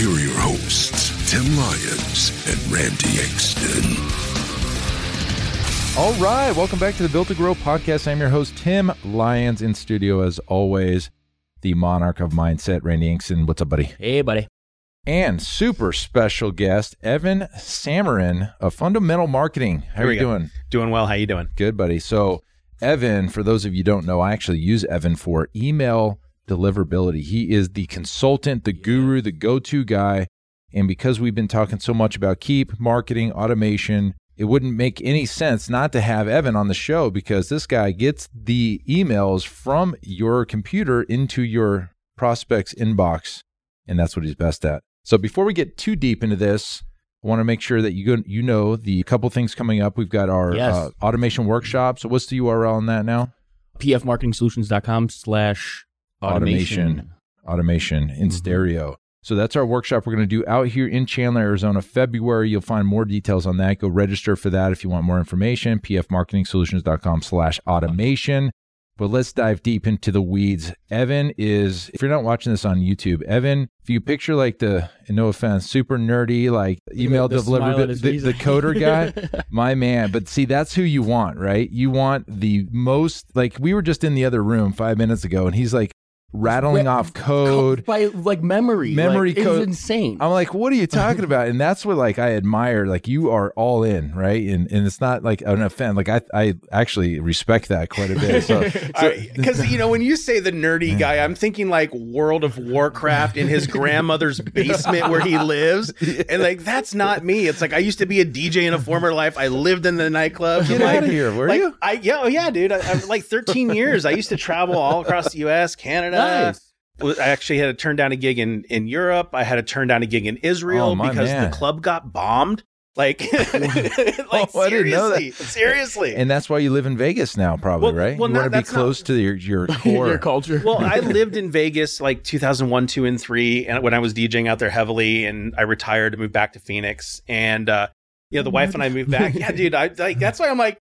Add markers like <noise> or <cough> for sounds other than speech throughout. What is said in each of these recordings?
Here are your hosts, Tim Lyons and Randy Exton. All right, welcome back to the Built to Grow podcast. I'm your host, Tim Lyons, in studio as always, the monarch of mindset, Randy Inkson. What's up, buddy? Hey, buddy. And super special guest, Evan Samurin of Fundamental Marketing. How Here are you go. doing? Doing well. How you doing? Good, buddy. So, Evan, for those of you who don't know, I actually use Evan for email deliverability. He is the consultant, the guru, the go to guy. And because we've been talking so much about Keap, marketing, automation, it wouldn't make any sense not to have Evan on the show because this guy gets the emails from your computer into your prospect's inbox. And that's what he's best at. So before we get too deep into this, I want to make sure that you go, you know the couple things coming up. We've got our Yes. uh, automation workshop. So what's the URL on that now? pfmarketingsolutions.com slash automation. automation in Mhm. stereo. So that's our workshop we're going to do out here in Chandler, Arizona, February. You'll find more details on that. Go register for that if you want more information. pfmarketingsolutions.com slash automation. But let's dive deep into the weeds. Evan is, if you're not watching this on YouTube, Evan, if you picture like the, no offense, super nerdy, like <laughs> email The delivery, the, the coder guy, <laughs> my man. But see, that's who you want, right? You want the most, like we were just in the other room five minutes ago and he's like rattling Ra- off code. by like memory. Memory like, code. It's insane. I'm like, what are you talking about? And that's what like I admire. Like you are all in, right? And and it's not like an offense. Like I I actually respect that quite a bit. So, <laughs> so Because you know, when you say the nerdy guy, I'm thinking like World of Warcraft in his grandmother's <laughs> basement where he lives, and like that's not me. It's like I used to be a DJ in a former life. I lived in the nightclub Get I'm like, outta here, were like, you? I yeah, oh yeah, dude. I, I'm like 13 years. I used to travel all across the U.S., Canada. Nice. I actually had to turn down a gig in in Europe. I had to turn down a gig in Israel Oh, because man. the club got bombed. Like, <laughs> <laughs> like Oh, I didn't know that. seriously, seriously. and that's why you live in Vegas now, probably, Well- right? well, you no, want to be that's not- close to your your <laughs> core. Your culture. well, I lived in Vegas like 2001, 2, and 3, and when I was DJing out there heavily, and I retired to move back to Phoenix. And, uh, you know, the wife and I moved back. Yeah, dude, I like that's why I'm like,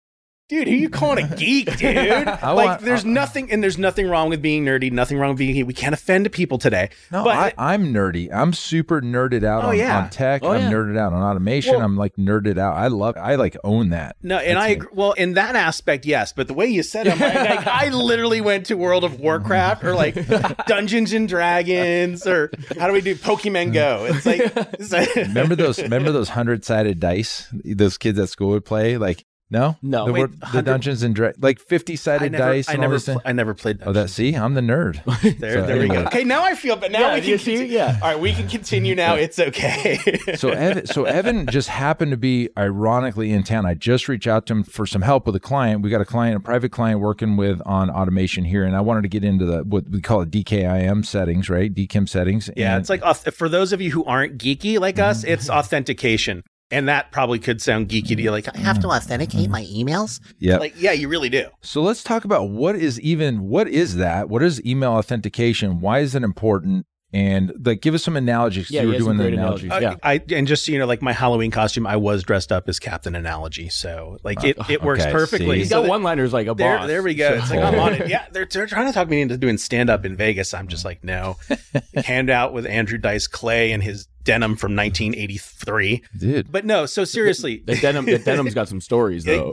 dude, who you calling a <laughs> geek, dude? like, want- there's uh, nothing, and there's nothing wrong with being nerdy, nothing wrong with being geek. We can't offend people today. no, but- I, I'm nerdy. I'm super nerded out Oh, on, yeah. on tech. Oh, I'm yeah. nerded out on automation. Well- I'm like nerded out. I love. I like own that. No, and That's I agree. Well, in that aspect, yes. But the way you said it, I'm like, like, I <laughs> literally went to World of Warcraft or like <laughs> Dungeons and Dragons or how do we do Pokemon Go? It's like, it's like Remember those? remember those hundred sided dice? Those kids at school would play. Like no, No. the, Wait, wor- the Dungeons and Dra- like fifty sided dice I and all never, this pl- I never played. Oh, that see, I'm the nerd. <laughs> There, So there we go. Okay, now I feel, but now Yeah, we can you see? continue. Yeah. All right, we can continue <laughs> now. It's okay. <laughs> So Evan, so Evan just happened to be ironically in town. I just reached out to him for some help with a client. We got a client, a private client working with on automation here, and I wanted to get into the what we call it DKIM settings, right? DKIM settings. yeah, And- it's like for those of you who aren't geeky like us, Mm-hmm. it's authentication. And that probably could sound geeky to you, like I have to mm-hmm. authenticate my mm-hmm. emails. yeah Like, yeah, you really do. So let's talk about what is even what is that? What is email authentication? Why is it important? And like, give us some analogies Yeah, you were doing the great analogies. analogies. Yeah. I and just so you know, like my Halloween costume, I was dressed up as Captain Analogy, so like it, uh, it works okay, perfectly. see. He's So got that- one liners like a There, boss. there we go. It's like I'm on it. <laughs> Yeah, they're, they're trying to talk me into doing stand up in Vegas. I'm just like, no. <laughs> Hand out with Andrew Dice Clay and his denim from 1983. Dude, But no, so seriously, The denim, the denim's got some stories though.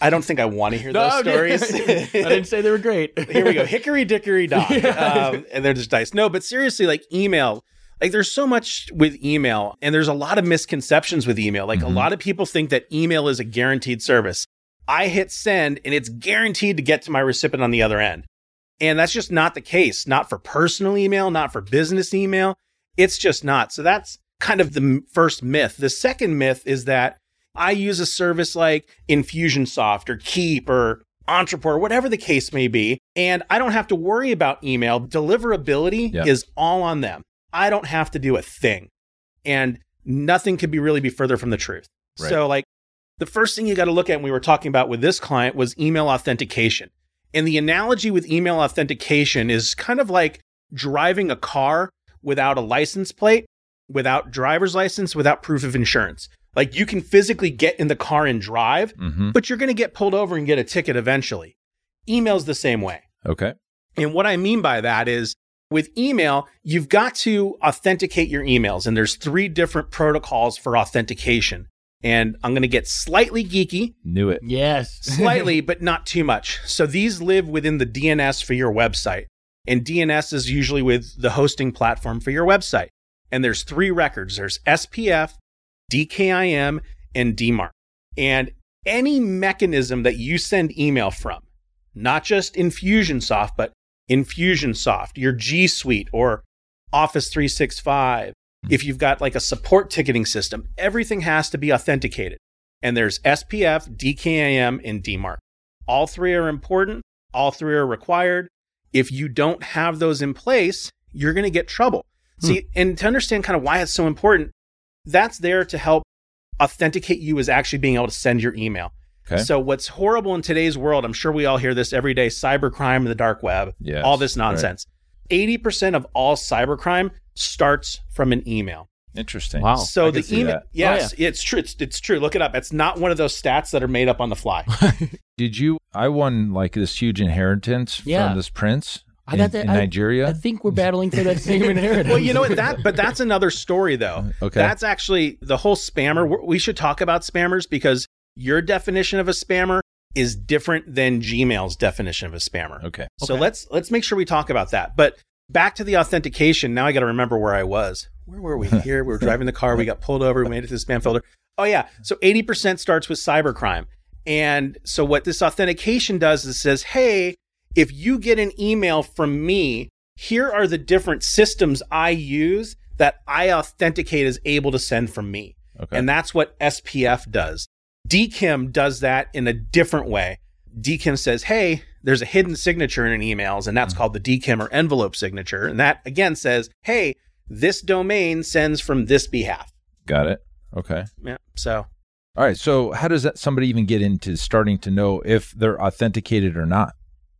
I don't think I want to hear <laughs> No, those stories. <laughs> I didn't say they were great. <laughs> Here we go. Hickory dickory dock. Um, and they're just dice. No, but seriously, like email, like there's so much with email, and there's a lot of misconceptions with email. Like a lot of people think that email is a guaranteed service. I hit send and it's guaranteed to get to my recipient on the other end. And that's just not the case. Not for personal email, not for business email. It's just not. So that's kind of the first myth. The second myth is that I use a service like Infusionsoft or Keap or Ontraport, whatever the case may be, and I don't have to worry about email. Deliverability is all on them. I don't have to do a thing. And nothing could be really be further from the truth. Right. So, like, the first thing you got to look at, and we were talking about with this client, was email authentication. And the analogy with email authentication is kind of like driving a car without a license plate, without driver's license, without proof of insurance. Like you can physically get in the car and drive, Mm-hmm. but you're going to get pulled over and get a ticket eventually. Email's the same way. Okay. And what I mean by that is with email, you've got to authenticate your emails. And there's three different protocols for authentication. And I'm going to get slightly geeky, Knew it. Yes. slightly, <laughs> but not too much. So these live within the DNS for your website. And DNS is usually with the hosting platform for your website. And there's three records there's SPF, DKIM, and DMARC. And any mechanism that you send email from, not just Infusionsoft, but Infusionsoft, your G Suite, or Office 365, hmm. if you've got like a support ticketing system, everything has to be authenticated. And there's SPF, DKIM, and DMARC. All three are important. All three are required. If you don't have those in place, you're going to get trouble. Hmm. See, and to understand kind of why it's so important, that's there to help authenticate you as actually being able to send your email. Okay. So what's horrible in today's world, I'm sure we all hear this every day, cybercrime in the dark web, Yes, all this right. nonsense. 80% of all cybercrime starts from an email. Interesting. Wow. So I the email, that. Oh, yes, it's true. It's, it's true. Look it up. It's not one of those stats that are made up on the fly. <laughs> Did you? I won like this huge inheritance Yeah. from this prince I in, got that- in I- Nigeria. I think we're battling for that <laughs> same inheritance. well, you know what? That, but that's another story, though. <laughs> okay. That's actually the whole spammer. we- We should talk about spammers because your definition of a spammer is different than Gmail's definition of a spammer. okay. So Okay. let's let's make sure we talk about that. But back to the authentication. Now I got to remember where I was. Where were we? Here we were driving the car. We got pulled over. We made it to the spam folder. Oh yeah. So eighty percent starts with cybercrime. And so what this authentication does is it says, hey, if you get an email from me, here are the different systems I use that I authenticate as able to send from me. Okay. And that's what SPF does. DKIM does that in a different way. DKIM says, hey, there's a hidden signature in an emails, and that's mm-hmm. called the DKIM or envelope signature. And that again says, hey, this domain sends from this behalf. Got it. Okay. Yeah. So All right. So how does that somebody even get into starting to know if they're authenticated or not?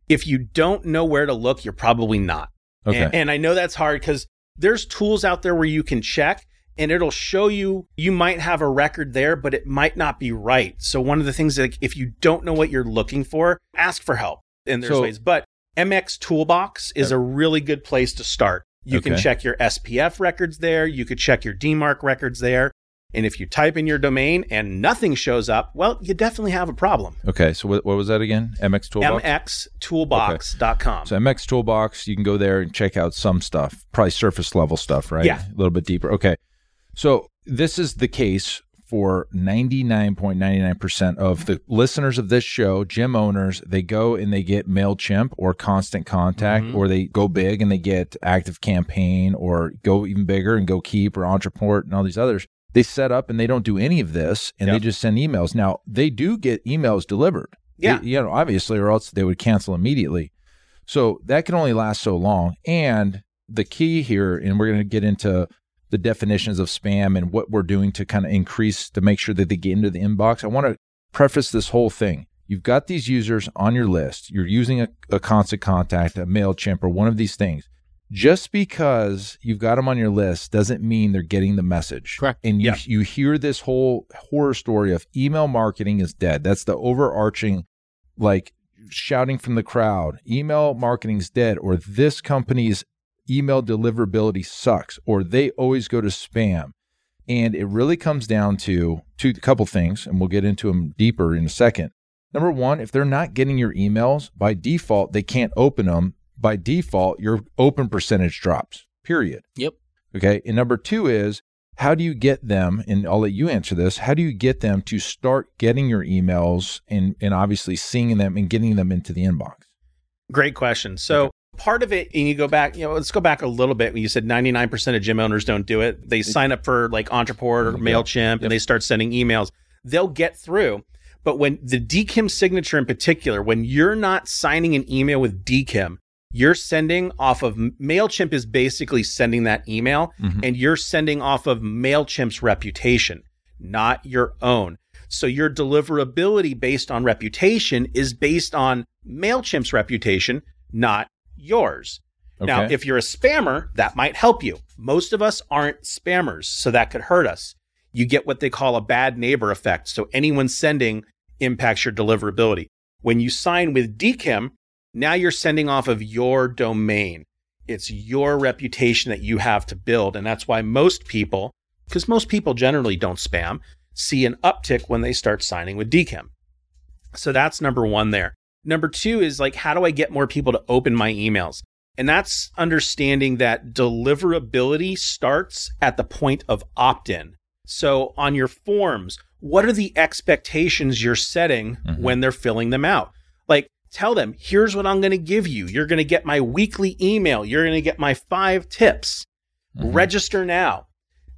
if you don't know where to look, you're probably not. Okay. And, and I know that's hard because there's tools out there where you can check and it'll show you you might have a record there, but it might not be right. So one of the things that if you don't know what you're looking for, ask for help. And there's So- ways. But MX Toolbox is a really good place to start. You can check your SPF records there. You could check your DMARC records there. And if you type in your domain and nothing shows up, well, you definitely have a problem. okay. So what, what was that again? MX Toolbox. MXToolbox.com. So MX Toolbox, you can go there and check out some stuff, probably surface level stuff, right? Yeah. A little bit deeper. Okay. So this is the case for 99.99% of the listeners of this show, gym owners, they go and they get MailChimp or Constant Contact, Mhm. or they go big and they get Active Campaign or go even bigger and go Keap or Ontraport and all these others. They set up and they don't do any of this and they just send emails. Now, they do get emails delivered. Yeah. They- you know, obviously, or else they would cancel immediately. So that can only last so long. And the key here, and we're going to get into the definitions of spam and what we're doing to kind of increase to make sure that they get into the inbox. I want to preface this whole thing. You've got these users on your list. You're using a, a constant contact, a MailChimp, or one of these things. Just because you've got them on your list doesn't mean they're getting the message. Correct. And you, Yeah. you hear this whole horror story of email marketing is dead. That's the overarching like shouting from the crowd email marketing's dead or this company's email deliverability sucks or they always go to spam and it really comes down to to a couple things and we'll get into them deeper in a second number one if they're not getting your emails by default they can't open them by default your open percentage drops period Yep. Okay. And number two is how do you get them, and I'll let you answer this, how do you get them to start getting your emails and, and obviously seeing them and getting them into the inbox? Great question. So part of it, and you go back, you know, let's go back a little bit. When you said 99% of gym owners don't do it, they sign up for like Ontraport or MailChimp Yep. and they start sending emails. They'll get through. But when the DKIM signature in particular, when you're not signing an email with DKIM, you're sending off of MailChimp is basically sending that email Mhm. and you're sending off of MailChimp's reputation, not your own. So your deliverability based on reputation is based on MailChimp's reputation, not yours. Now, if you're a spammer, that might help you. Most of us aren't spammers, so that could hurt us. You get what they call a bad neighbor effect. So anyone sending impacts your deliverability. When you sign with DKIM, now you're sending off of your domain. It's your reputation that you have to build. And that's why most people, because most people generally don't spam, see an uptick when they start signing with DKIM. So that's number one there. Number two is like, how do I get more people to open my emails? And that's understanding that deliverability starts at the point of opt in. So on your forms, what are the expectations you're setting Mhm. when they're filling them out? Like, tell them, here's what I'm going to give you. You're going to get my weekly email. You're going to get my five tips. Mhm. Register now.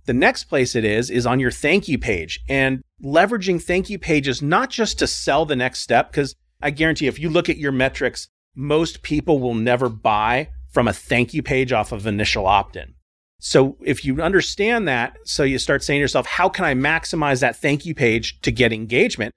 The next place it is is on your thank you page and leveraging thank you pages not just to sell the next step because I guarantee if you look at your metrics, most people will never buy from a thank you page off of initial opt-in. So if you understand that, so you start saying to yourself, how can I maximize that thank you page to get engagement?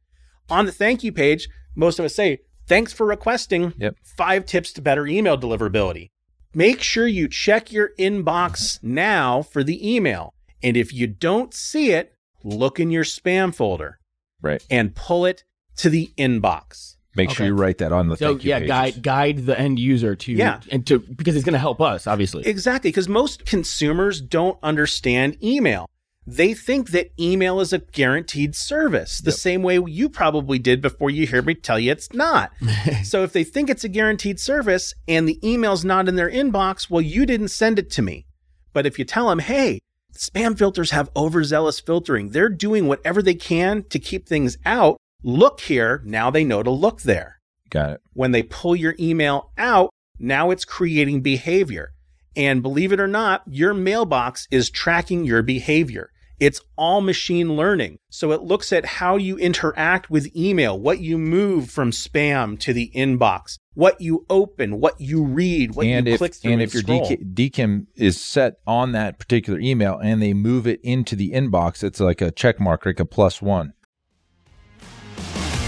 On the thank you page, most of us say, thanks for requesting Yep. five tips to better email deliverability. Make sure you check your inbox now for the email. And if you don't see it, look in your spam folder Right. and pull it to the inbox. Make sure you write that on the So thank you yeah, pages. guide guide the end user to Yeah. and to because it's going to help us obviously. Exactly, because most consumers don't understand email. They think that email is a guaranteed service, the Yep. same way you probably did before you hear me tell you it's not. <laughs> so if they think it's a guaranteed service and the email's not in their inbox, well, you didn't send it to me. But if you tell them, hey, spam filters have overzealous filtering, they're doing whatever they can to keep things out. Look here. Now they know to look there Got it. when they pull your email out, now it's creating behavior. And believe it or not, your mailbox is tracking your behavior. It's all machine learning. So it looks at how you interact with email, what you move from spam to the inbox, what you open, what you read, what and you if click through. and if your DKIM is set on that particular email and they move it into the inbox, it's like a check mark, like a plus one.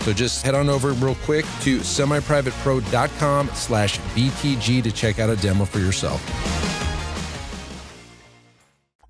So just head on over real quick to semiprivatepro.com slash BTG to check out a demo for yourself.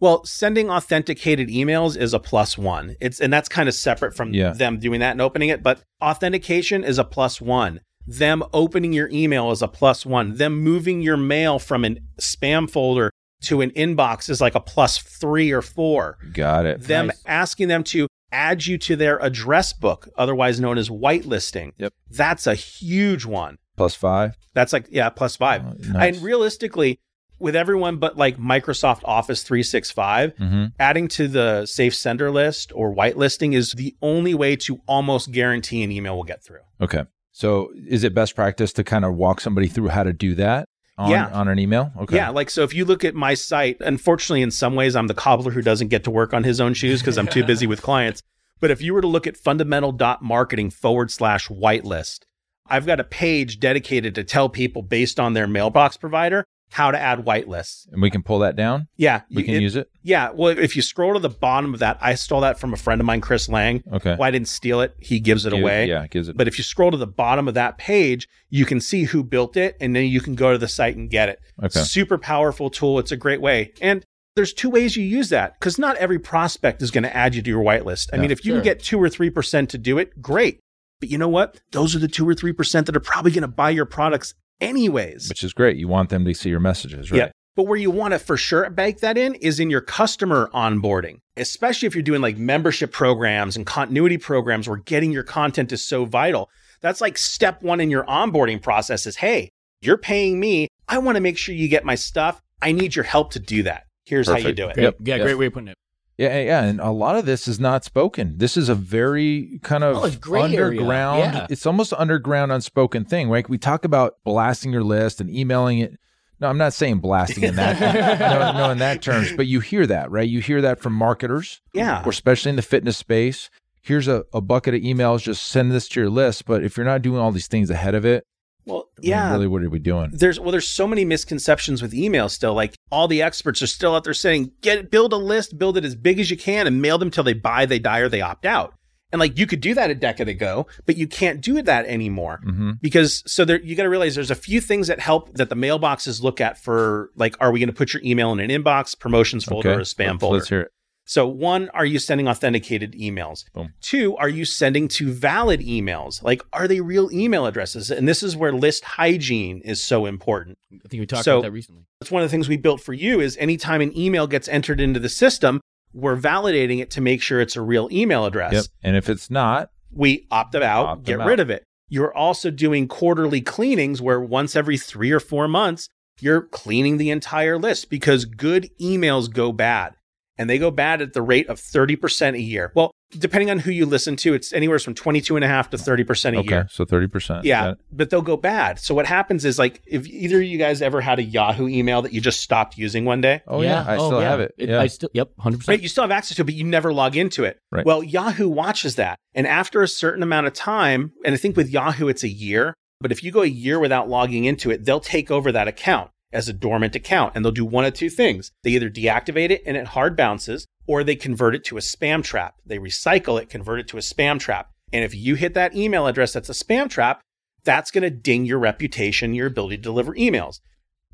Well, sending authenticated emails is a plus one. It's and that's kind of separate from Yeah. them doing that and opening it, but authentication is a plus one. Them opening your email is a plus one. Them moving your mail from an spam folder to an inbox is like a plus three or four. Got it. Them Nice. asking them to add you to their address book, otherwise known as whitelisting. Yep. That's a huge one. plus five. That's like, yeah, plus five. Oh, nice. And realistically, with everyone but like Microsoft Office 365, hmm adding to the safe sender list or whitelisting is the only way to almost guarantee an email will get through. Okay. So is it best practice to kind of walk somebody through how to do that on, Yeah. on an email? Okay. Yeah, like so if you look at my site, unfortunately in some ways I'm the cobbler who doesn't get to work on his own shoes because I'm too busy with clients. But if you were to look at fundamental.marketing forward slash whitelist, I've got a page dedicated to tell people based on their mailbox provider how to add whitelists. And we can pull that down. Yeah, We can it- use it. Yeah, well, if you scroll to the bottom of that, I stole that from a friend of mine, Chris Lang. Okay. Well, I didn't steal it; he gives it Give- away. Yeah, it gives it. But if you scroll to the bottom of that page, you can see who built it, and then you can go to the site and get it. Okay. Super powerful tool. It's a great way. And there's two ways you use that because not every prospect is going to add you to your whitelist. I Yeah. mean, if you Sure. can get two or three percent to do it, great. But you know what? Those are the two or three percent that are probably going to buy your products anyways. which is great. You want them to see your messages, right? Yeah. But where you want to for sure bake that in is in your customer onboarding, especially if you're doing like membership programs and continuity programs where getting your content is so vital. That's like step one in your onboarding process is, hey, you're paying me. I want to make sure you get my stuff. I need your help to do that. Here's how you do it. Great. Yep. Yeah, Yep. great way of putting it. Yeah, yeah, and a lot of this is not spoken. This is a very kind of Oh, it's gray area. underground. Yeah. It's almost underground, unspoken thing, right? We talk about blasting your list and emailing it. No, I'm not saying blasting in that, <laughs> no, no, in that terms, but you hear that, right? You hear that from marketers, Yeah. or especially in the fitness space. Here's a, a bucket of emails. Just send this to your list. But if you're not doing all these things ahead of it, Well, I mean, yeah. really, what are we doing? there's well there's so many misconceptions with email still like all the experts are still out there saying get build a list build it as big as you can and mail them till they buy they die or they opt out and like you could do that a decade ago but you can't do that anymore hmm because so there you got to realize there's a few things that help that the mailboxes look at for like are we going to put your email in an inbox promotions folder or a spam folder Let's hear it. So one, are you sending authenticated emails? Boom. Two, are you sending to valid emails? Like, are they real email addresses? And this is where list hygiene is so important. I think we talked So- about that recently. That's one of the things we built for you is anytime an email gets entered into the system, we're validating it to make sure it's a real email address. Yep. And if it's not, We opt them out, Opt get them rid out. of it. You're also doing quarterly cleanings where once every three or four months, you're cleaning the entire list because good emails go bad. And they go bad at the rate of 30% a year. Well, depending on who you listen to, it's anywhere from 22.5 to 30% a year. okay, year. so thirty percent. Yeah, but they'll go bad. So what happens is like if either of you guys ever had a Yahoo email that you just stopped using one day, Oh yeah, I oh, still have it. yeah. I still, yep, 100%. right? You still have access to it, but you never log into it. Right. Well, Yahoo watches that. And after a certain amount of time, and I think with Yahoo it's a year, but if you go a year without logging into it, they'll take over that account as a dormant account and they'll do one of two things. They either deactivate it and it hard bounces, or they convert it to a spam trap. They recycle it, convert it to a spam trap. And if you hit that email address that's a spam trap, that's going to ding your reputation, your ability to deliver emails.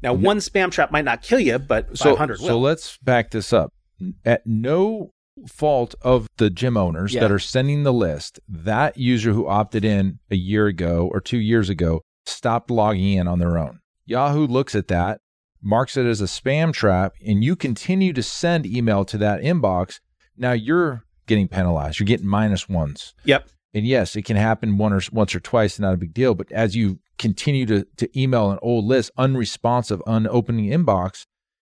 Now, one spam trap might not kill you, but so, 500 will. so let's back this up. At no fault of the gym owners Yeah. that are sending the list, that user who opted in a year ago or two years ago stopped logging in on their own. Yahoo looks at that, marks it as a spam trap, and you continue to send email to that inbox. Now you're getting penalized. You're getting minus ones. yep. And yes, it can happen one or once or twice, not a big deal. But as you continue to to email an old list, unresponsive, unopening inbox,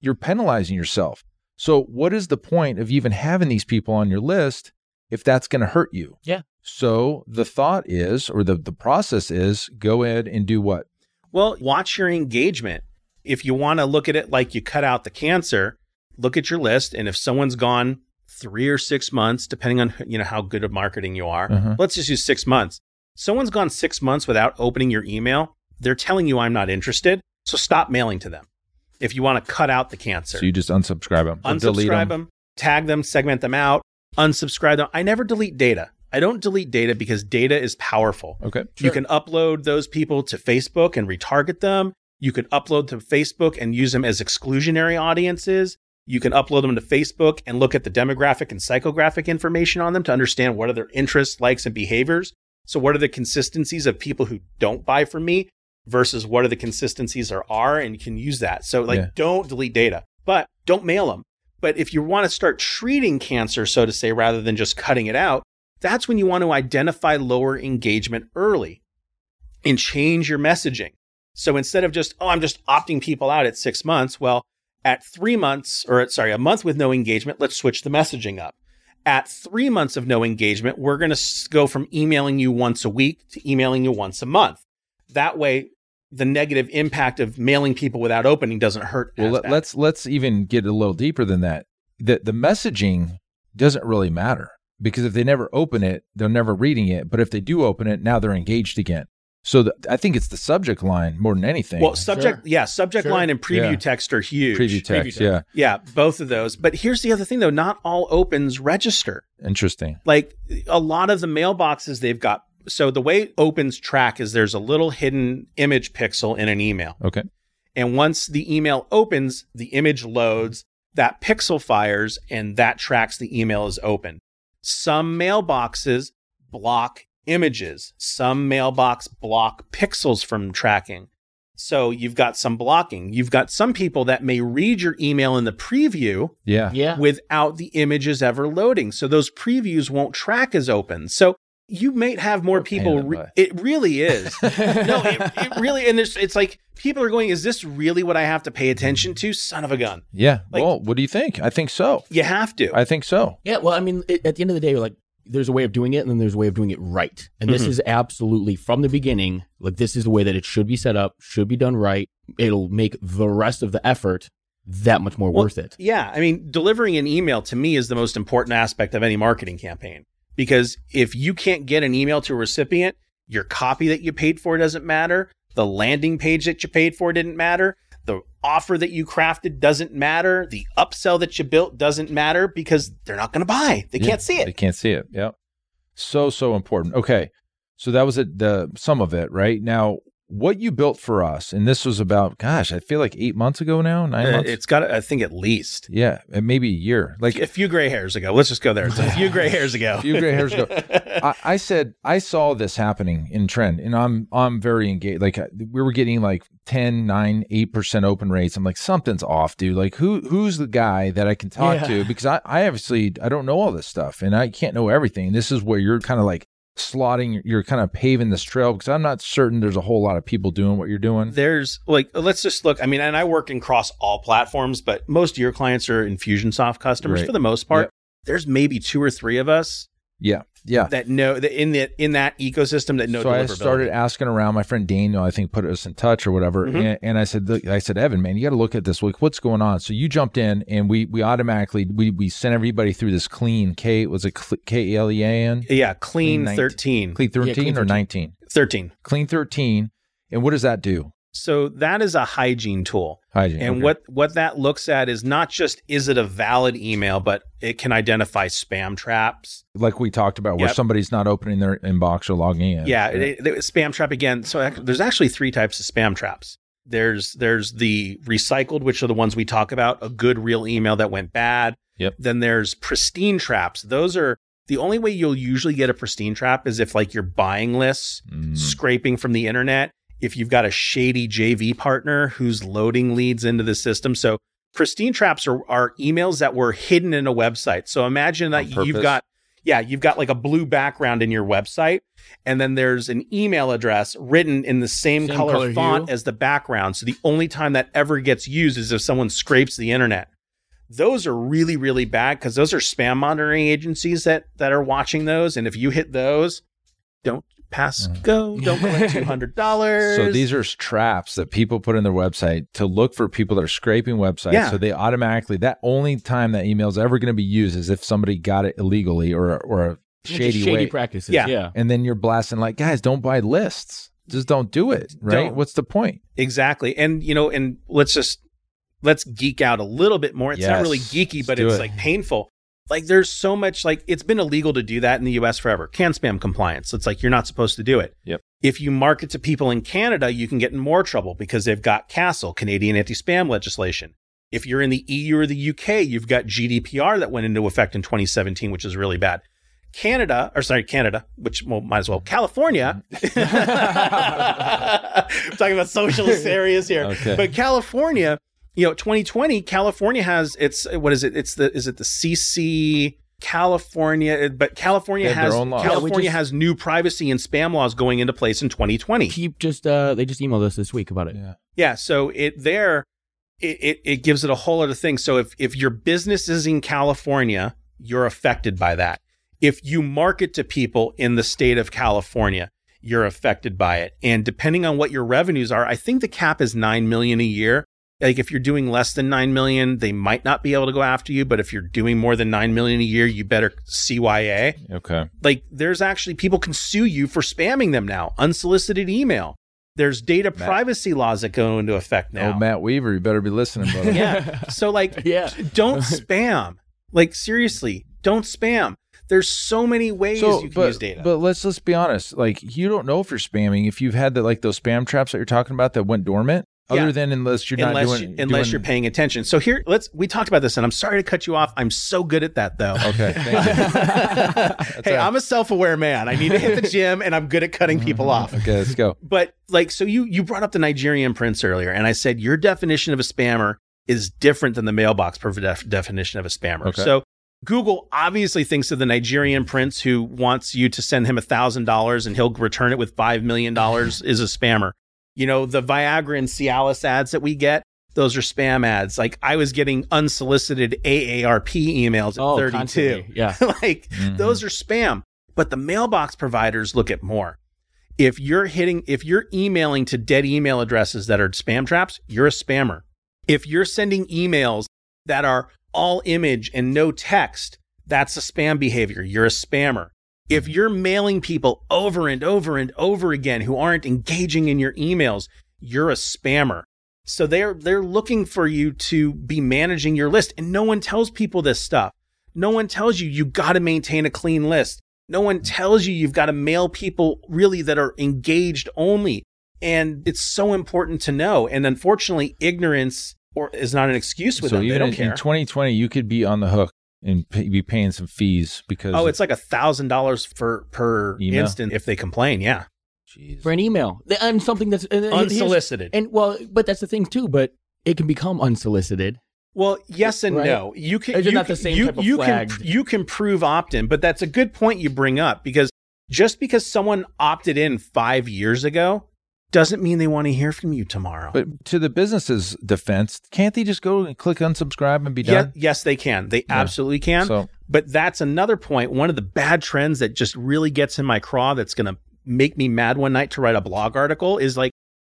you're penalizing yourself. So what is the point of even having these people on your list if that's going to hurt you? Yeah. So the thought is, or the the process is, go ahead and do what? Well, watch your engagement. If you want to look at it like you cut out the cancer, look at your list. And if someone's gone three or six months, depending on you know how good of marketing you are, Uh-huh. let's just use six months. Someone's gone six months without opening your email. They're telling you I'm not interested. So stop mailing to them. If you want to cut out the cancer, So you just unsubscribe them, unsubscribe them. them, tag them, segment them out, unsubscribe them. I never delete data. I don't delete data because data is powerful. Okay. You can upload those people to Facebook and retarget them. You can upload to Facebook and use them as exclusionary audiences. You can upload them to Facebook and look at the demographic and psychographic information on them to understand what are their interests, likes, and behaviors. So, what are the consistencies of people who don't buy from me versus what are the consistencies there are? And you can use that. So, like, Yeah. don't delete data, but don't mail them. But if you want to start treating cancer, so to say, rather than just cutting it out, that's when you want to identify lower engagement early and change your messaging. So instead of just, oh, I'm just opting people out at six months, well, at three months, or at, sorry, a month with no engagement, let's switch the messaging up. At three months of no engagement, we're going to go from emailing you once a week to emailing you once a month. That way, the negative impact of mailing people without opening doesn't hurt. Well, let, bad. let's let's even get a little deeper than that. The the messaging doesn't really matter because if they never open it, they're never reading it. But if they do open it, now they're engaged again. So the, I think it's the subject line more than anything. Well, subject, yeah, subject Sure. line and preview Yeah. text are huge. preview text. text. Yeah, Yeah, both of those. But here's the other thing though, not all opens register. interesting. Like a lot of the mailboxes they've got so the way opens track is there's a little hidden image pixel in an email. Okay. And once the email opens, the image loads, that pixel fires, and that tracks the email is open. Some mailboxes block images, some mailbox block pixels from tracking. So you've got some blocking. You've got some people that may read your email in the preview Yeah. Yeah. without the images ever loading. So those previews won't track as open. So you might have more What a pain people. Re- it really is. <laughs> no, it, it really, and there's, it's like people are going, is this really what I have to pay attention to? Son of a gun. Yeah. Like- well, what do you think? I think so. You have to. I think so. Yeah, well, I mean, it, at the end of the day, like, there's a way of doing it, and then there's a way of doing it right. And this Mhm. is absolutely from the beginning, like, this is the way that it should be set up, should be done right. It'll make the rest of the effort that much more Well, worth it. Yeah. I mean, delivering an email to me is the most important aspect of any marketing campaign because if you can't get an email to a recipient, your copy that you paid for doesn't matter. The landing page that you paid for didn't matter. The offer that you crafted doesn't matter. The upsell that you built doesn't matter because they're not going to buy. They Yeah, can't see it. They can't see it. Yep. So so important. Okay. So that was it, the some of it, right? Now, what you built for us, and this was about, gosh, I feel like eight months ago now, nine Uh, months. It's got, I think, at least yeah, and maybe a year. Like a few gray hairs ago. Let's just go there. It's a few gray hairs ago. a few gray hairs ago. <laughs> I, I said I saw this happening in trend, and I'm I'm very engaged. Like uh, we were getting like 10, 9, 8 percent open rates. I'm like something's off, dude. Like who who's the guy that I can talk Yeah. to? Because I, I obviously I don't know all this stuff, and I can't know everything. This is where you're kind of like slotting, you're kind of paving this trail because I'm not certain there's a whole lot of people doing what you're doing. there's like let's just look i mean and i work across all platforms but most of your clients are infusionsoft customers Right. for the most part Yep. there's maybe two or three of us Yeah, yeah. that know that in that in that ecosystem that know so I started asking around. My friend Daniel, I think, put us in touch or whatever. Mhm. And, and I said, I said, Evan, man, you got to look at this. Like, what's going on? So you jumped in, and we we automatically we we sent everybody through this clean K. Was it K L E A N? yeah clean Clean 19. 13 Clean thirteen clean or nineteen? 13 Clean thirteen. And what does that do? So that is a hygiene tool Hygiene. and okay. what what that looks at is not just is it a valid email but it can identify spam traps like we talked about, where Yep. somebody's not opening their inbox or logging in. Yeah, Right. it, it- spam trap again. So there's actually three types of spam traps. There's there's the recycled, which are the ones we talk about, a good real email that went bad. Yep. Then there's pristine traps. Those are the only way you'll usually get a pristine trap is if like you're buying lists Mm. scraping from the internet. If you've got a shady JV partner who's loading leads into the system. So pristine traps are, are emails that were hidden in a website. So imagine that you've got, yeah, you've got like a blue background in your website. And then there's an email address written in the same, Same color, color font hue. as the background. So the only time that ever gets used is if someone scrapes the internet. Those are really, really bad because those are spam monitoring agencies that that are watching those. And if you hit those, don't pass go, don't collect <laughs> two hundred dollars. So these are traps that people put in their website to look for people that are scraping websites. Yeah. So they automatically that only time that email is ever going to be used is if somebody got it illegally or or a shady, shady way. practices. Yeah. Yeah. and then you're blasting like, guys, don't buy lists. Just don't do it. Right? Don't. What's the point? Exactly. And you know, and let's just let's geek out a little bit more. It's not really geeky, but Let's it's it. like painful. Like there's so much like it's been illegal to do that in the US forever. CAN-SPAM compliance. It's like you're not supposed to do it. Yep. If you market to people in Canada, you can get in more trouble because they've got CASL, Canadian anti-spam legislation. If you're in the EU or the UK, you've got GDPR that went into effect in 2017, which is really bad. Canada, or sorry, Canada, which well, might as well, California. Mm-hmm. <laughs> <laughs> I'm talking about socialist areas here. Okay. But California, you know, 2020, California has its what is it? It's the is it the CC California? But California has their own laws. Yeah, California just- has new privacy and spam laws going into place in 2020. Keap just uh they just emailed us this week about it. Yeah. Yeah, so it there it, it it gives it a whole other thing. So if if your business is in California, you're affected by that. If you market to people in the state of California, you're affected by it. And depending on what your revenues are, I think the cap is 9 million a year. Like if you're doing less than 9 million, they might not be able to go after you, but if you're doing more than 9 million a year, you better CYA. Okay. Like there's actually people can sue you for spamming them now, unsolicited email. There's data privacy laws that go into effect oh, now. Oh, Matt Weaver, you better be listening, brother. Yeah. <laughs> So like <laughs> Yeah. don't spam. Like seriously, don't spam. There's so many ways you can but, use data. But let's let's be honest. Like you don't know if you're spamming if you've had the like those spam traps that you're talking about that went dormant. Yeah. Other than unless you're not unless doing you, unless doing- you're paying attention. So here, let's we talked about this, and I'm sorry to cut you off. I'm so good at that though. Okay. Thank you. <laughs> hey, I'm a self-aware man. I need to hit the <laughs> gym, and I'm good at cutting people mm-hmm. off. okay. Let's go. But like, so you you brought up the Nigerian prince earlier, and I said your definition of a spammer is different than the mailbox per def- definition of a spammer. Okay. So Google obviously thinks of the Nigerian prince who wants you to send him thousand dollars and he'll return it with five million dollars is a spammer. You know, the Viagra and Cialis ads that we get, those are spam ads. Like I was getting unsolicited AARP emails at Oh, 32. constantly. Yeah. <laughs> like Mhm. those are spam. But the mailbox providers look at more. If you're hitting, if you're emailing to dead email addresses that are spam traps, you're a spammer. If you're sending emails that are all image and no text, that's a spam behavior. You're a spammer. If you're mailing people over and over and over again who aren't engaging in your emails, you're a spammer. So they're they're looking for you to be managing your list and no one tells people this stuff. No one tells you you got to maintain a clean list. No one tells you you've got to mail people really that are engaged only. And it's so important to know. And unfortunately, ignorance or is not an excuse with so them. They even don't in, care. in 2020, you could be on the hook and pay, be paying some fees because oh, it's like a thousand dollars for per Email? instant if they complain. Yeah, Jeez. For an email and something that's and unsolicited. And well, but that's the thing too. But it can become unsolicited. Well, yes and Right? no. You can Is it you not the same you, type of you can you can prove opt-in, but that's a good point you bring up because just because someone opted in 5 years ago doesn't mean they want to hear from you tomorrow. But to the business's defense, can't they just go and click unsubscribe and be done? yes, they can. They Yeah. absolutely can. So But that's another point. One of the bad trends that just really gets in my craw that's going to make me mad one night to write a blog article is like,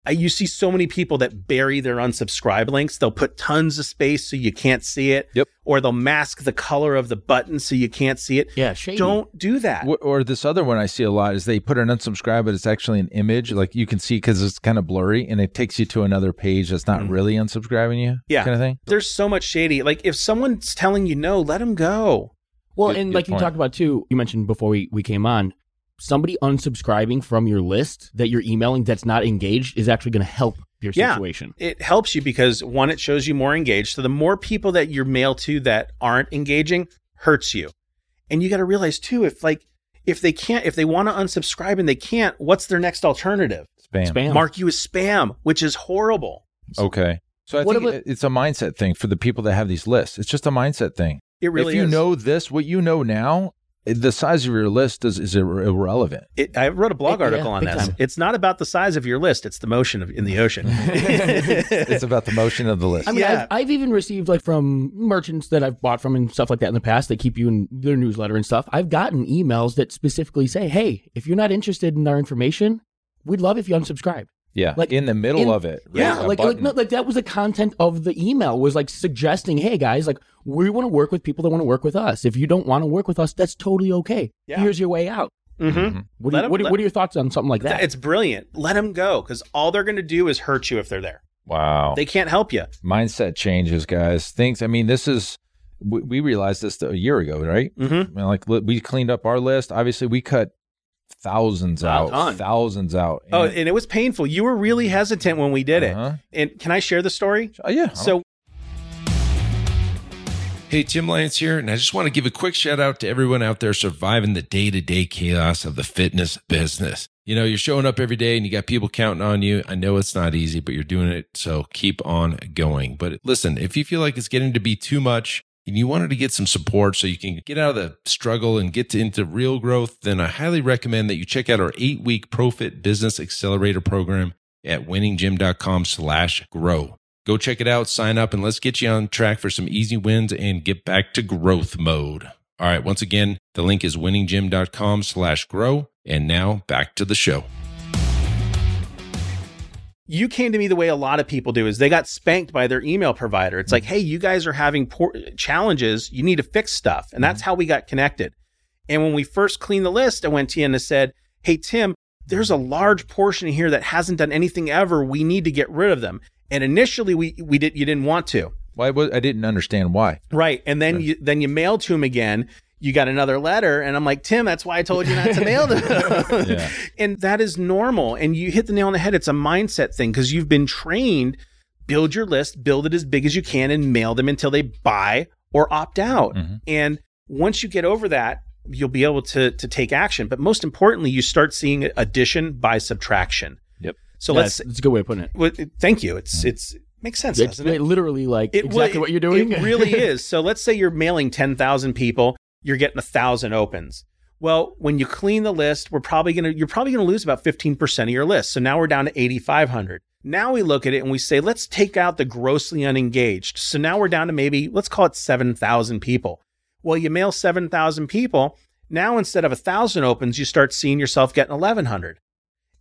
you see so many people that bury their unsubscribe links. They'll put tons of space so you can't see it. Yep. Or they'll mask the color of the button so you can't see it. Yeah, shady. Don't do that. Wh- Or this other one I see a lot is they put an unsubscribe, but it's actually an image. Like you can see because it's kind of blurry and it takes you to another page that's not Mhm. really unsubscribing you. Yeah. Kind of thing. There's so much shady. Like if someone's telling you no, let them go. Well, Good- and good like you talked about too, you mentioned before we, we came on, somebody unsubscribing from your list that you're emailing that's not engaged is actually going to help your Yeah. situation. it helps you because one, it shows you more engaged. So the more people that you're mail to that aren't engaging hurts you. And you got to realize too, if like, if they can't, if they want to unsubscribe and they can't, what's their next alternative? Spam. Spam. Mark you as spam, which is horrible. Okay. So I What think about- it's a mindset thing for the people that have these lists. It's just a mindset thing. It really if you is. know this, what you know now, it- the size of your list is, is irrelevant. It, I wrote a blog Yeah, article on this. time. It's not about the size of your list; it's the motion of, in the ocean. <laughs> it's about the motion of the list. I mean, Yeah. I've, I've even received like from merchants that I've bought from and stuff like that in the past. They keep you in their newsletter and stuff. I've gotten emails that specifically say, "Hey, if you're not interested in our information, we'd love if you unsubscribe." Yeah. like, in the middle in- of it. right? Yeah, A like like, no, like that was the content of the email was like suggesting, "Hey guys, like we want to work with people that want to work with us. If you don't want to work with us, that's totally okay. Yeah. Here's your way out." hmm Mhm. What, do Let you, 'em- what, are- let- what are your thoughts on something like that? It's brilliant. Let them go because all they're going to do is hurt you if they're there. Wow. They can't help you. mindset changes, guys. Things. I mean, this is we, we realized this a year ago, right? Mm-hmm. I mean, like we cleaned up our list. Obviously, we cut thousands A out, thousands out. Oh, and it was painful. You were really hesitant when we did it. Uh-huh. And can I share the story? Oh, yeah. So Hey, Tim Lyons here, and I just want to give a quick shout out to everyone out there surviving the day to day chaos of the fitness business. You know, you're showing up every day and you got people counting on you. I know it's not easy, but you're doing it. So keep on going. But listen, if you feel like it's getting to be too much and you wanted to get some support so you can get out of the struggle and get to, into real growth, then I highly recommend that you check out our eight week Profit Business Accelerator program at winninggym.com slash grow. Go check it out, sign up, and let's get you on track for some easy wins and get back to growth mode. All right, once again, the link is winninggym.com slash grow. And now back to the show. You came to me the way a lot of people do is they got spanked by their email provider. It's like, mm-hmm. hey, you guys are having poor challenges. You need to fix stuff. And that's mm-hmm. how we got connected. And when we first cleaned the list, I went to you and I said, hey, Tim, there's a large portion here that hasn't done anything ever. We need to get rid of them. And initially, we we did you didn't want to, Why was I didn't understand why. right? And then you then you mailed to him again. You got another letter, and I'm like, Tim, that's why I told you not to mail them. <laughs> Yeah. <laughs> And that is normal. And you hit the nail on the head. It's a mindset thing because you've been trained. Build your list, build it as big as you can, and mail them until they buy or opt out. Mhm. And once you get over that, you'll be able to to take action. But most importantly, you start seeing addition by subtraction. Yep. So Yeah, let's. it's, it's a good way of putting it. well, thank you. It's it's it makes sense, It's doesn't it? literally like It- exactly well, what you're doing. It really is. So let's say you're mailing 10,000 people, you're getting a thousand opens. Well, when you clean the list, we're probably going to, you're probably going to lose about 15% of your list. So now we're down to 8,500. Now we look at it and we say, let's take out the grossly unengaged. So now we're down to maybe, let's call it 7,000 people. Well, you mail 7,000 people. Now instead of a thousand opens, you start seeing yourself getting 1,100.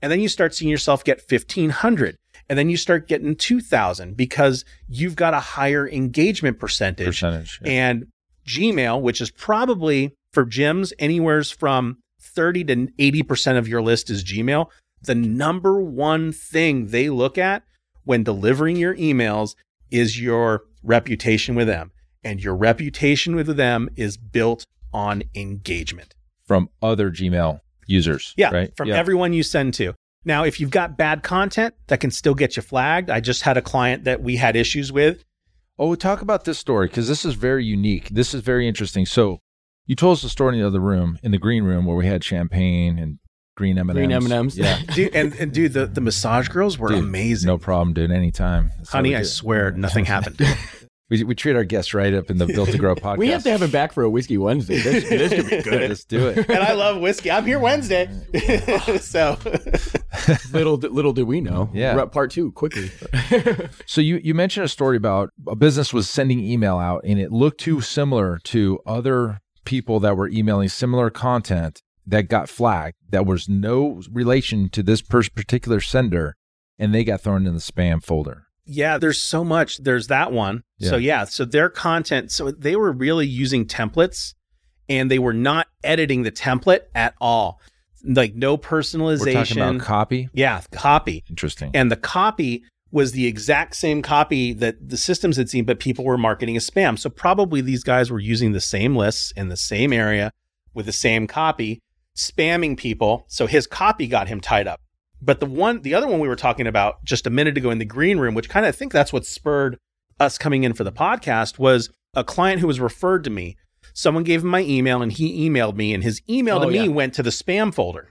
And then you start seeing yourself get 1,500. And then you start getting 2,000 because you've got a higher engagement percentage. Percentage. yeah. And Gmail, which is probably for gyms, anywheres from 30 to 80% of your list is Gmail. The number one thing they look at when delivering your emails is your reputation with them. And your reputation with them is built on engagement. From other Gmail users. Yeah, Right. from yeah. everyone you send to. Now, if you've got bad content, that can still get you flagged. I just had a client that we had issues with. Oh, talk about this story because this is very unique. This is very interesting. So, you told us the story in the other room, in the green room, where we had champagne and green M and M's. Green M&Ms. Yeah, <laughs> Dude, and, and dude, the, the massage girls were Dude, amazing. no problem, dude. Anytime, That's Honey, I swear nothing happened. <laughs> We, we treat our guests right up in the Built to Grow <laughs> podcast. we have to have him back for a whiskey Wednesday. This, this <laughs> could be good. Let's do it. <laughs> and I love whiskey. I'm here Wednesday. so little little do we know. Yeah. We're at part two quickly. So you you mentioned a story about a business was sending email out, and it looked too similar to other people that were emailing similar content that got flagged. That was no relation to this pers- particular sender, and they got thrown in the spam folder. Yeah, there's so much. There's that one. So yeah, so their content, so they were really using templates and they were not editing the template at all. Like no personalization. We're talking about copy. yeah, copy. Interesting. And the copy was the exact same copy that the systems had seen, but people were marketing as spam. So probably these guys were using the same lists in the same area with the same copy, spamming people. So his copy got him tied up. But the one, the other one we were talking about just a minute ago in the green room, which kind of I think that's what spurred us coming in for the podcast, was a client who was referred to me. Someone gave him my email and he emailed me, and his email to Oh, me yeah. went to the spam folder.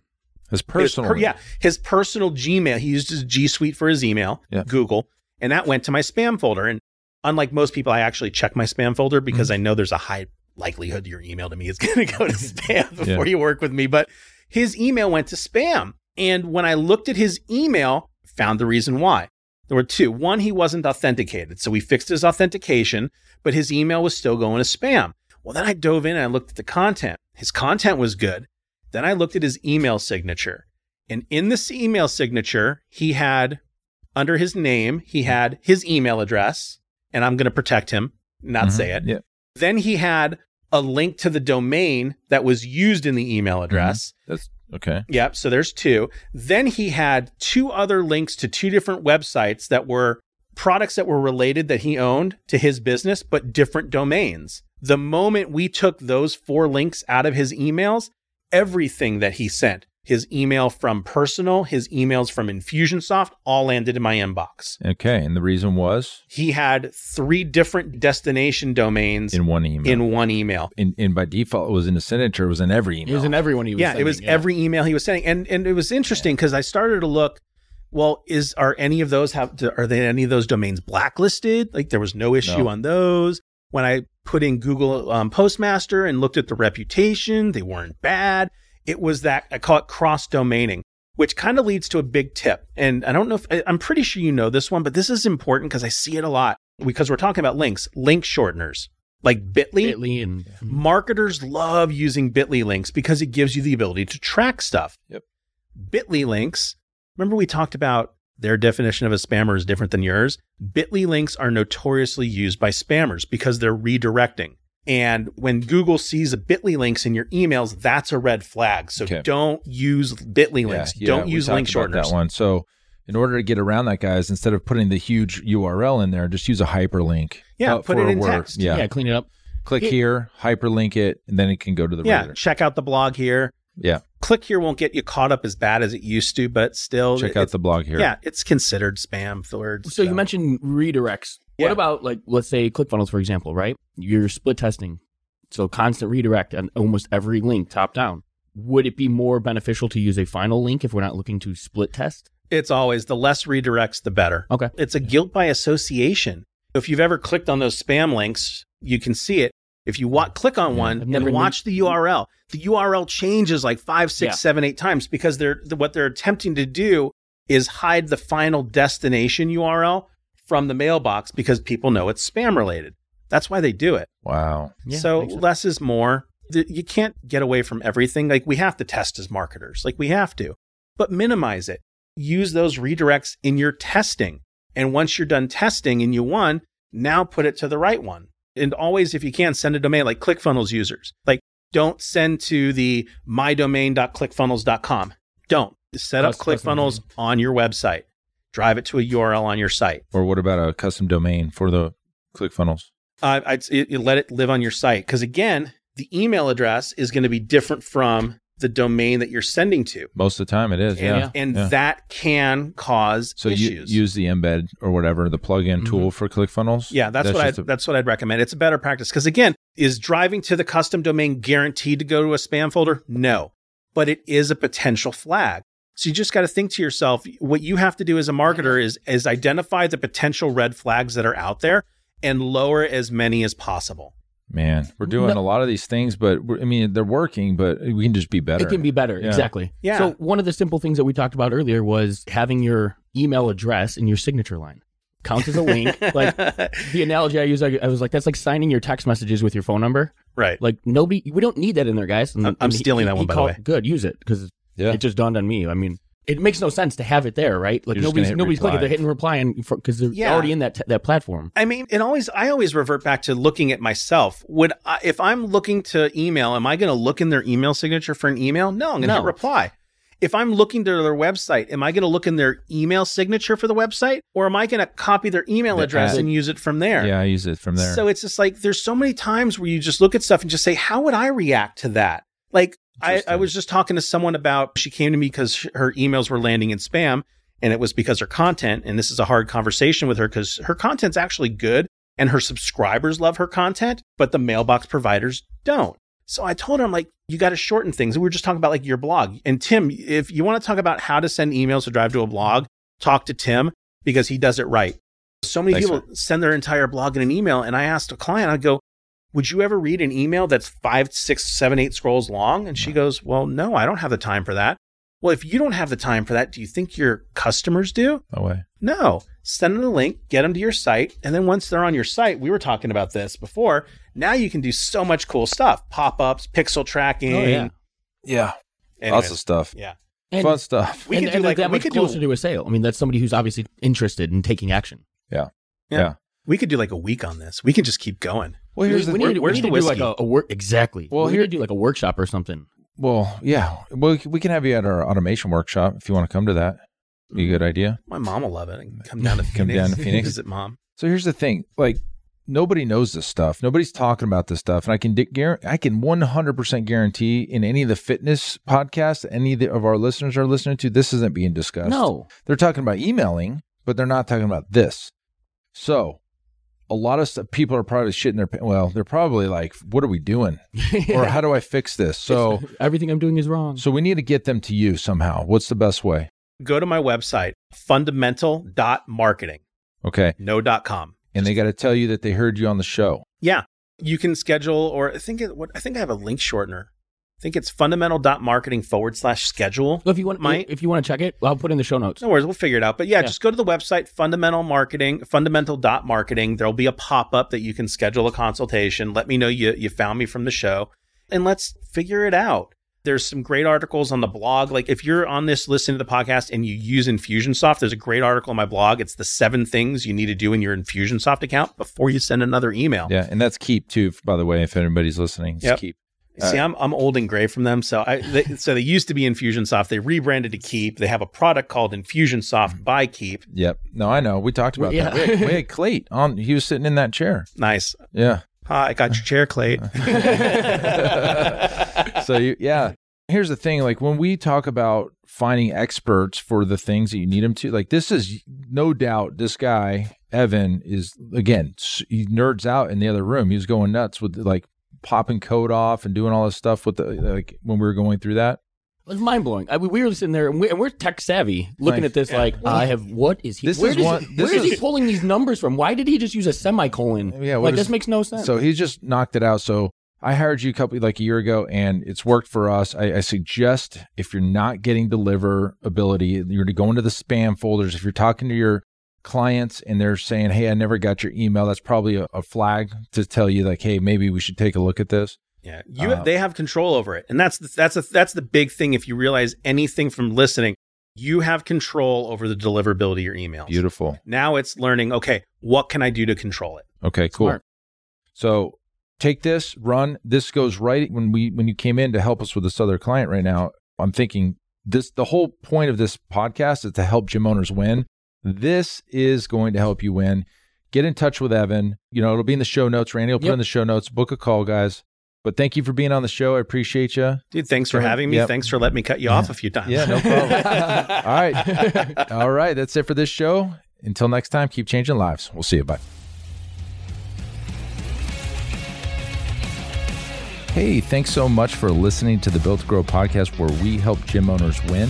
His His personal. per- yeah, his personal Gmail. He used his G Suite for his email, Yeah. Google, and that went to my spam folder. And unlike most people, I actually check my spam folder because Mm-hmm. I know there's a high likelihood your email to me is <laughs> going to go to <laughs> spam before Yeah. you work with me. But his email went to spam. And when I looked at his email, found the reason why. There were two. One, he wasn't authenticated. So we fixed his authentication, but his email was still going to spam. Well, then I dove in and I looked at the content. His content was good. Then I looked at his email signature. And in this email signature, he had under his name, he had his email address, and I'm going to protect him, not Mhm. say it. Yeah. Then he had a link to the domain that was used in the email address. That's okay. Yep. So there's two. Then he had two other links to two different websites that were products that were related that he owned to his business, but different domains. The moment we took those four links out of his emails, everything that he sent, his email from personal, his emails from Infusionsoft, all landed in my inbox. Okay. And the reason was He had three different destination domains in one email. in one email. in, in by default, it was in the signature. It was in every email. It was in everyone he was yeah, it was sending, every email he was sending, and and it was interesting because I started to look. Well, is are any of those have are they any of those domains blacklisted? Like there was no issue No. on those. When I put in Google um, Postmaster and looked at the reputation, they weren't bad. It was that I call it cross domaining, which kind of leads to a big tip. And I don't know if I'm pretty sure you know this one, but this is important because I see it a lot because we're talking about links, link shorteners like Bitly. Bitly and mm-hmm. Marketers love using Bitly links because it gives you the ability to track stuff. Yep. Bitly links, remember we talked about their definition of a spammer is different than yours. Bitly links are notoriously used by spammers because they're redirecting. And when Google sees a Bitly links in your emails, that's a red flag. So Okay. don't use Bitly links. Yeah, don't we use talked link about shorteners. That one. So, in order to get around that, guys, instead of putting the huge URL in there, just use a hyperlink. Yeah, uh, put for it a in word. text. Yeah. Yeah, clean it up. Click Yeah. here, hyperlink it, and then it can go to the Yeah, regular. check out the blog here. Yeah. Click here won't get you caught up as bad as it used to, but still, Check it- out the blog here. Yeah, it's considered spam words. So you mentioned redirects. Yeah. What about like let's say ClickFunnels for example, right? You're split testing. So constant redirect on almost every link top down. Would it be more beneficial to use a final link if we're not looking to split test? It's always the less redirects, the better. Okay. It's a guilt by association. If you've ever clicked on those spam links, you can see it. If you wa- click on one I've and watch the URL, the URL changes like five, six, Yeah. seven, eight times because they're what they're attempting to do is hide the final destination URL from the mailbox because people know it's spam related. That's why they do it. Wow. Yeah, so less is more. You can't get away from everything. Like we have to test as marketers, like we have to, but minimize it. Use those redirects in your testing. And once you're done testing and you won, now put it to the right one. And always, if you can, send a domain like ClickFunnels users. Like don't send to the mydomain.clickfunnels.com. Don't set up Cus- custom ClickFunnels domain. on your website. Drive it to a URL on your site. Or what about a custom domain for the ClickFunnels? uh, I'd it, let it live on your site because again, the email address is going to be different from the domain that you're sending to, Most of the time, it is. and, Yeah. and yeah. that can cause So you use the embed or whatever the plugin Mhm. tool for ClickFunnels. yeah, that's, what I that's what I'd recommend. It's a better practice because again, is driving to the custom domain guaranteed to go to a spam folder? No, but it is a potential flag. So you just got to think to yourself, what you have to do as a marketer is is identify the potential red flags that are out there and lower as many as possible. Man, we're doing No- a lot of these things, but we're, I mean, they're working, but we can just be better. It can be better, Yeah. exactly. Yeah. So one of the simple things that we talked about earlier was having your email address in your signature line. Counts as a link. <laughs> like the analogy I use, I, I was like, that's like signing your text messages with your phone number. right. Like nobody, we don't need that in there, guys. And, I'm- I'm and he- stealing that he one, by the way. Good, use it because Yeah. it just dawned on me. I mean, it makes no sense to have it there, right? Like You're just nobody's gonna nobody's clicking, they're hitting reply, and because they're Yeah. already in that t- that platform. I mean, it always I always revert back to looking at myself. Would I, if I'm looking to email, am I going to look in their email signature for an email? No, I'm going to No. hit reply. If I'm looking to their website, am I going to look in their email signature for the website, or am I going to copy their email The address ad. and use it from there? Yeah, I use it from there. So it's just like there's so many times where you just look at stuff and just say, how would I react to that? Like I, I was just talking to someone about she came to me because her emails were landing in spam, and it was because her content. And this is a hard conversation with her because her content's actually good, and her subscribers love her content, but the mailbox providers don't. So I told her, I'm like, you got to shorten things. We were just talking about like your blog. And Tim, if you want to talk about how to send emails to drive to a blog, talk to Tim because he does it right. So many Thanks, people send their entire blog in an email. And I asked a client, I go, would you ever read an email that's five, six, seven, eight scrolls long? And she goes, well, no, I don't have the time for that. Well, if you don't have the time for that, do you think your customers do? no way. No. Send them a link, get them to your site. And then once they're on your site, we were talking about this before. Now you can do so much cool stuff pop ups, pixel tracking. Oh, yeah. Yeah, Anyways, lots of stuff. Yeah. And, Fun stuff. We and, could do and like- that we much could do- closer to a sale. I mean, that's somebody who's obviously interested in taking action. We could do like a week on this. We can just keep going. Well, here's we, the we need, to- we where's need the to do like whiskey? a, a work exactly. Well, Well, we here- need to do like a workshop or something. Well, yeah. Well, we can have you at our automation workshop if you want to come to that. Be a good idea. My mom will love it. And come down to <laughs> Come Phoenix. down to <laughs> Phoenix. Visit mom. So here's the thing: like nobody knows this stuff. Nobody's talking about this stuff, and I can di- guar- I can 100% guarantee in any of the fitness podcasts any of our listeners are listening to, this isn't being discussed. No, they're talking about emailing, but they're not talking about this. So. A lot of stuff, people are probably shitting their pa- well. They're probably like, "What are we doing?" <laughs> or "How do I fix this?" So, uh, everything I'm doing is wrong. so we need to get them to you somehow. What's the best way? Go to my website, fundamental.marketing, Okay, no dot com. and they got to tell you that they heard you on the show. Yeah. You can schedule, or I think it, what I think I have a link shortener. I think it's fundamental.marketing forward slash schedule. So if you want, Might- if you want to check it, I'll put in the show notes. No worries, we'll figure it out. But yeah, Yeah. just go to the website, fundamental marketing, fundamental.marketing. There'll be a pop up that you can schedule a consultation. Let me know you, you found me from the show and let's figure it out. There's some great articles on the blog. Like if you're on this listening to the podcast and you use Infusionsoft, there's a great article on my blog. It's the seven things you need to do in your Infusionsoft account before you send another email. Yeah, and that's Keap too. By the way, if anybody's listening, it's Yep. Keap. See, I'm I'm old and gray from them. So I they, so they used to be Infusionsoft. They rebranded to Keap. They have a product called Infusionsoft mm-hmm. by Keap. Yep. No, I know. We talked about Yeah. that. We had, we had <laughs> Clate on. He was sitting in that chair. Nice. Yeah. Hi, I got your chair, Clay. <laughs> so you, yeah here's the thing like when we talk about finding experts for the things that you need them to like this is no doubt this guy evan is again he nerds out in the other room he was going nuts with like popping code off and doing all this stuff with the like when we were going through that It was mind blowing. I mean, we were sitting there, and we're, and we're tech savvy, looking Like, at this like, I have. What is he? This where is does one- he, this where is, he pulling these numbers from? Why did he just use a semicolon? Yeah, like is- this makes no sense. So he's just knocked it out. So I hired you a couple like a year ago, and it's worked for us. I, I suggest if you're not getting deliverability, you're going to go into the spam folders. If you're talking to your clients and they're saying, "Hey, I never got your email," that's probably a, a flag to tell you like, "Hey, maybe we should take a look at this." Yeah, you Uh, they have control over it, and that's the, that's a, that's the big thing. If you realize anything from listening, you have control over the deliverability of your emails. Beautiful. Now it's learning. Okay, what can I do to control it? Okay, cool. Smart. So take this, run. This goes right when we when you came in to help us with this other client right now. I'm thinking this the whole point of this podcast is to help gym owners win. This is going to help you win. Get in touch with Evan. You know, it'll be in the show notes. Randy will put Yep. in the show notes. Book a call, guys. But thank you for being on the show. I appreciate you. Dude, thanks for having me. Yep. Thanks for letting me cut you off a few times. Yeah, no <laughs> problem. All right. <laughs> All right. That's it for this show. Until next time, keep changing lives. We'll see you. Bye. Hey, thanks so much for listening to the Built to Grow podcast where we help gym owners win.